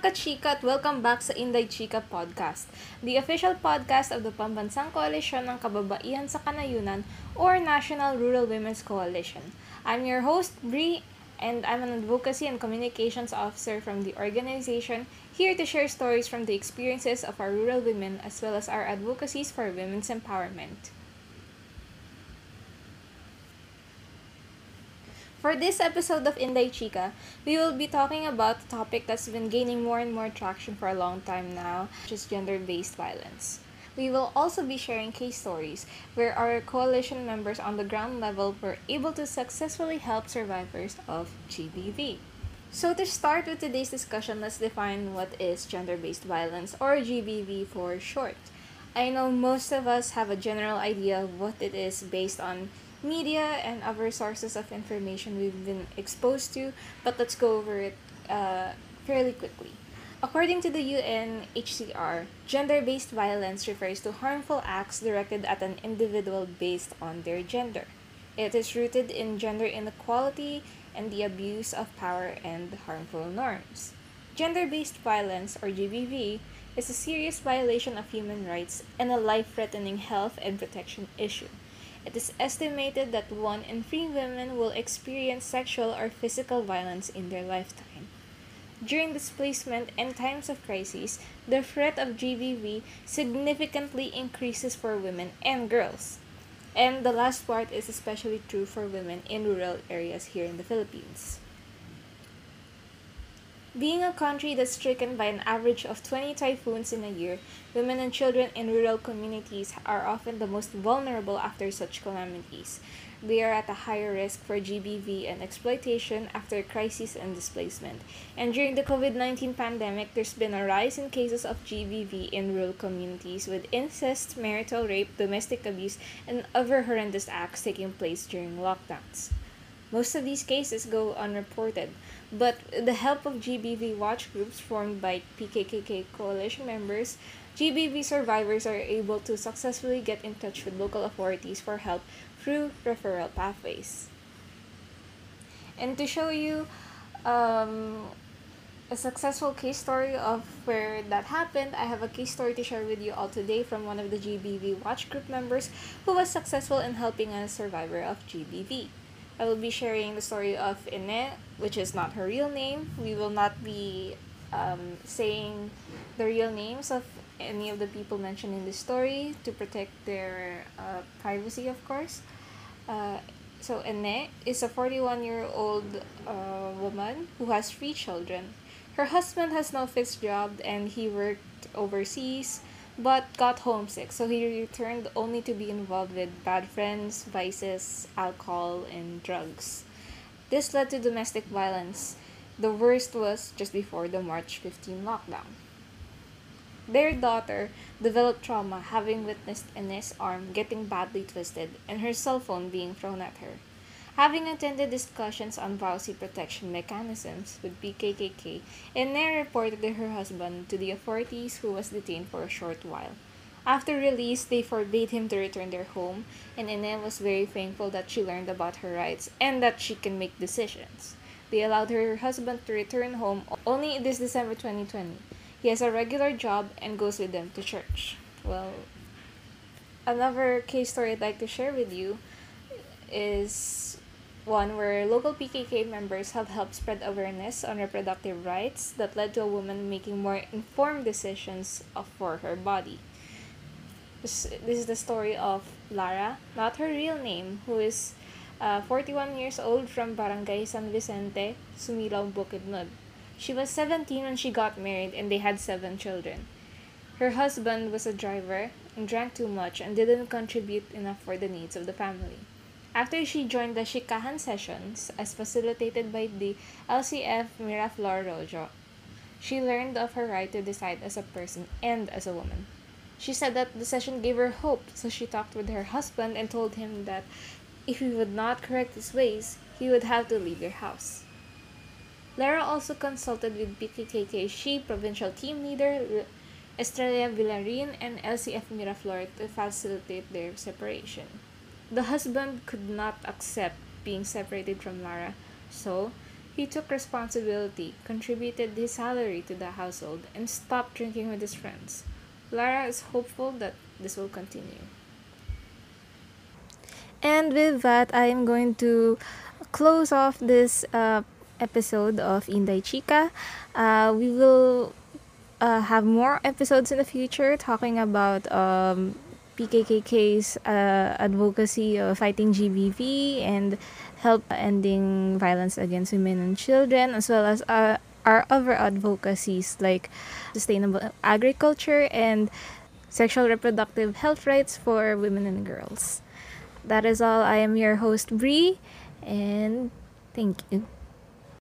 mga ka-chika at welcome back sa Inday Chika Podcast, the official podcast of the Pambansang Coalition ng Kababaihan sa Kanayunan or National Rural Women's Coalition. I'm your host, Bree, and I'm an advocacy and communications officer from the organization, here to share stories from the experiences of our rural women as well as our advocacies for women's empowerment. For this episode of Inday Chika, we will be talking about a topic that's been gaining more and more traction for a long time now, which is gender-based violence. We will also be sharing case stories where our coalition members on the ground level were able to successfully help survivors of GBV. So to start with today's discussion, let's define what is gender-based violence or GBV for short. I know most of us have a general idea of what it is based on media and other sources of information we've been exposed to, but let's go over it uh, fairly quickly. According to the UNHCR, gender based violence refers to harmful acts directed at an individual based on their gender. It is rooted in gender inequality and the abuse of power and harmful norms. Gender based violence, or GBV, is a serious violation of human rights and a life threatening health and protection issue. It is estimated that one in three women will experience sexual or physical violence in their lifetime. During displacement and times of crisis, the threat of GBV significantly increases for women and girls. And the last part is especially true for women in rural areas here in the Philippines. Being a country that's stricken by an average of 20 typhoons in a year, women and children in rural communities are often the most vulnerable after such calamities. They are at a higher risk for GBV and exploitation after crisis and displacement. And during the COVID 19 pandemic, there's been a rise in cases of GBV in rural communities with incest, marital rape, domestic abuse, and other horrendous acts taking place during lockdowns. Most of these cases go unreported, but the help of GBV watch groups formed by PKKK coalition members, GBV survivors are able to successfully get in touch with local authorities for help through referral pathways. And to show you um, a successful case story of where that happened, I have a case story to share with you all today from one of the GBV watch group members who was successful in helping a survivor of GBV. I will be sharing the story of Ine, which is not her real name. We will not be um, saying the real names of any of the people mentioned in the story to protect their uh, privacy, of course. Uh, so Ine is a 41 year old uh, woman who has three children. Her husband has no fixed job and he worked overseas but got homesick, so he returned only to be involved with bad friends, vices, alcohol, and drugs. This led to domestic violence. The worst was just before the March 15 lockdown. Their daughter developed trauma having witnessed Ine's arm getting badly twisted and her cell phone being thrown at her. Having attended discussions on privacy protection mechanisms with PKKK, Ene reported her husband to the authorities who was detained for a short while. After release, they forbade him to return their home, and Ene was very thankful that she learned about her rights and that she can make decisions. They allowed her husband to return home only this December 2020. He has a regular job and goes with them to church. Well, another case story I'd like to share with you is one where local PKK members have helped spread awareness on reproductive rights that led to a woman making more informed decisions for her body. This, is the story of Lara, not her real name, who is uh, 41 years old from Barangay San Vicente, Sumilao, Bukidnon. She was 17 when she got married and they had seven children. Her husband was a driver and drank too much and didn't contribute enough for the needs of the family. After she joined the Chikahan sessions as facilitated by the LCF Miraflor Rojo, she learned of her right to decide as a person and as a woman. She said that the session gave her hope, so she talked with her husband and told him that if he would not correct his ways, he would have to leave their house. Lara also consulted with She provincial team leader Estrella Villarin and LCF Miraflor to facilitate their separation. The husband could not accept being separated from Lara, so he took responsibility, contributed his salary to the household, and stopped drinking with his friends. Lara is hopeful that this will continue. And with that, I am going to close off this uh, episode of Inday Chika. Uh, we will uh, have more episodes in the future talking about um, PKKK's uh, advocacy of fighting GBV and help ending violence against women and children, as well as uh, our other advocacies like sustainable agriculture and sexual reproductive health rights for women and girls. That is all. I am your host, Bree, and thank you.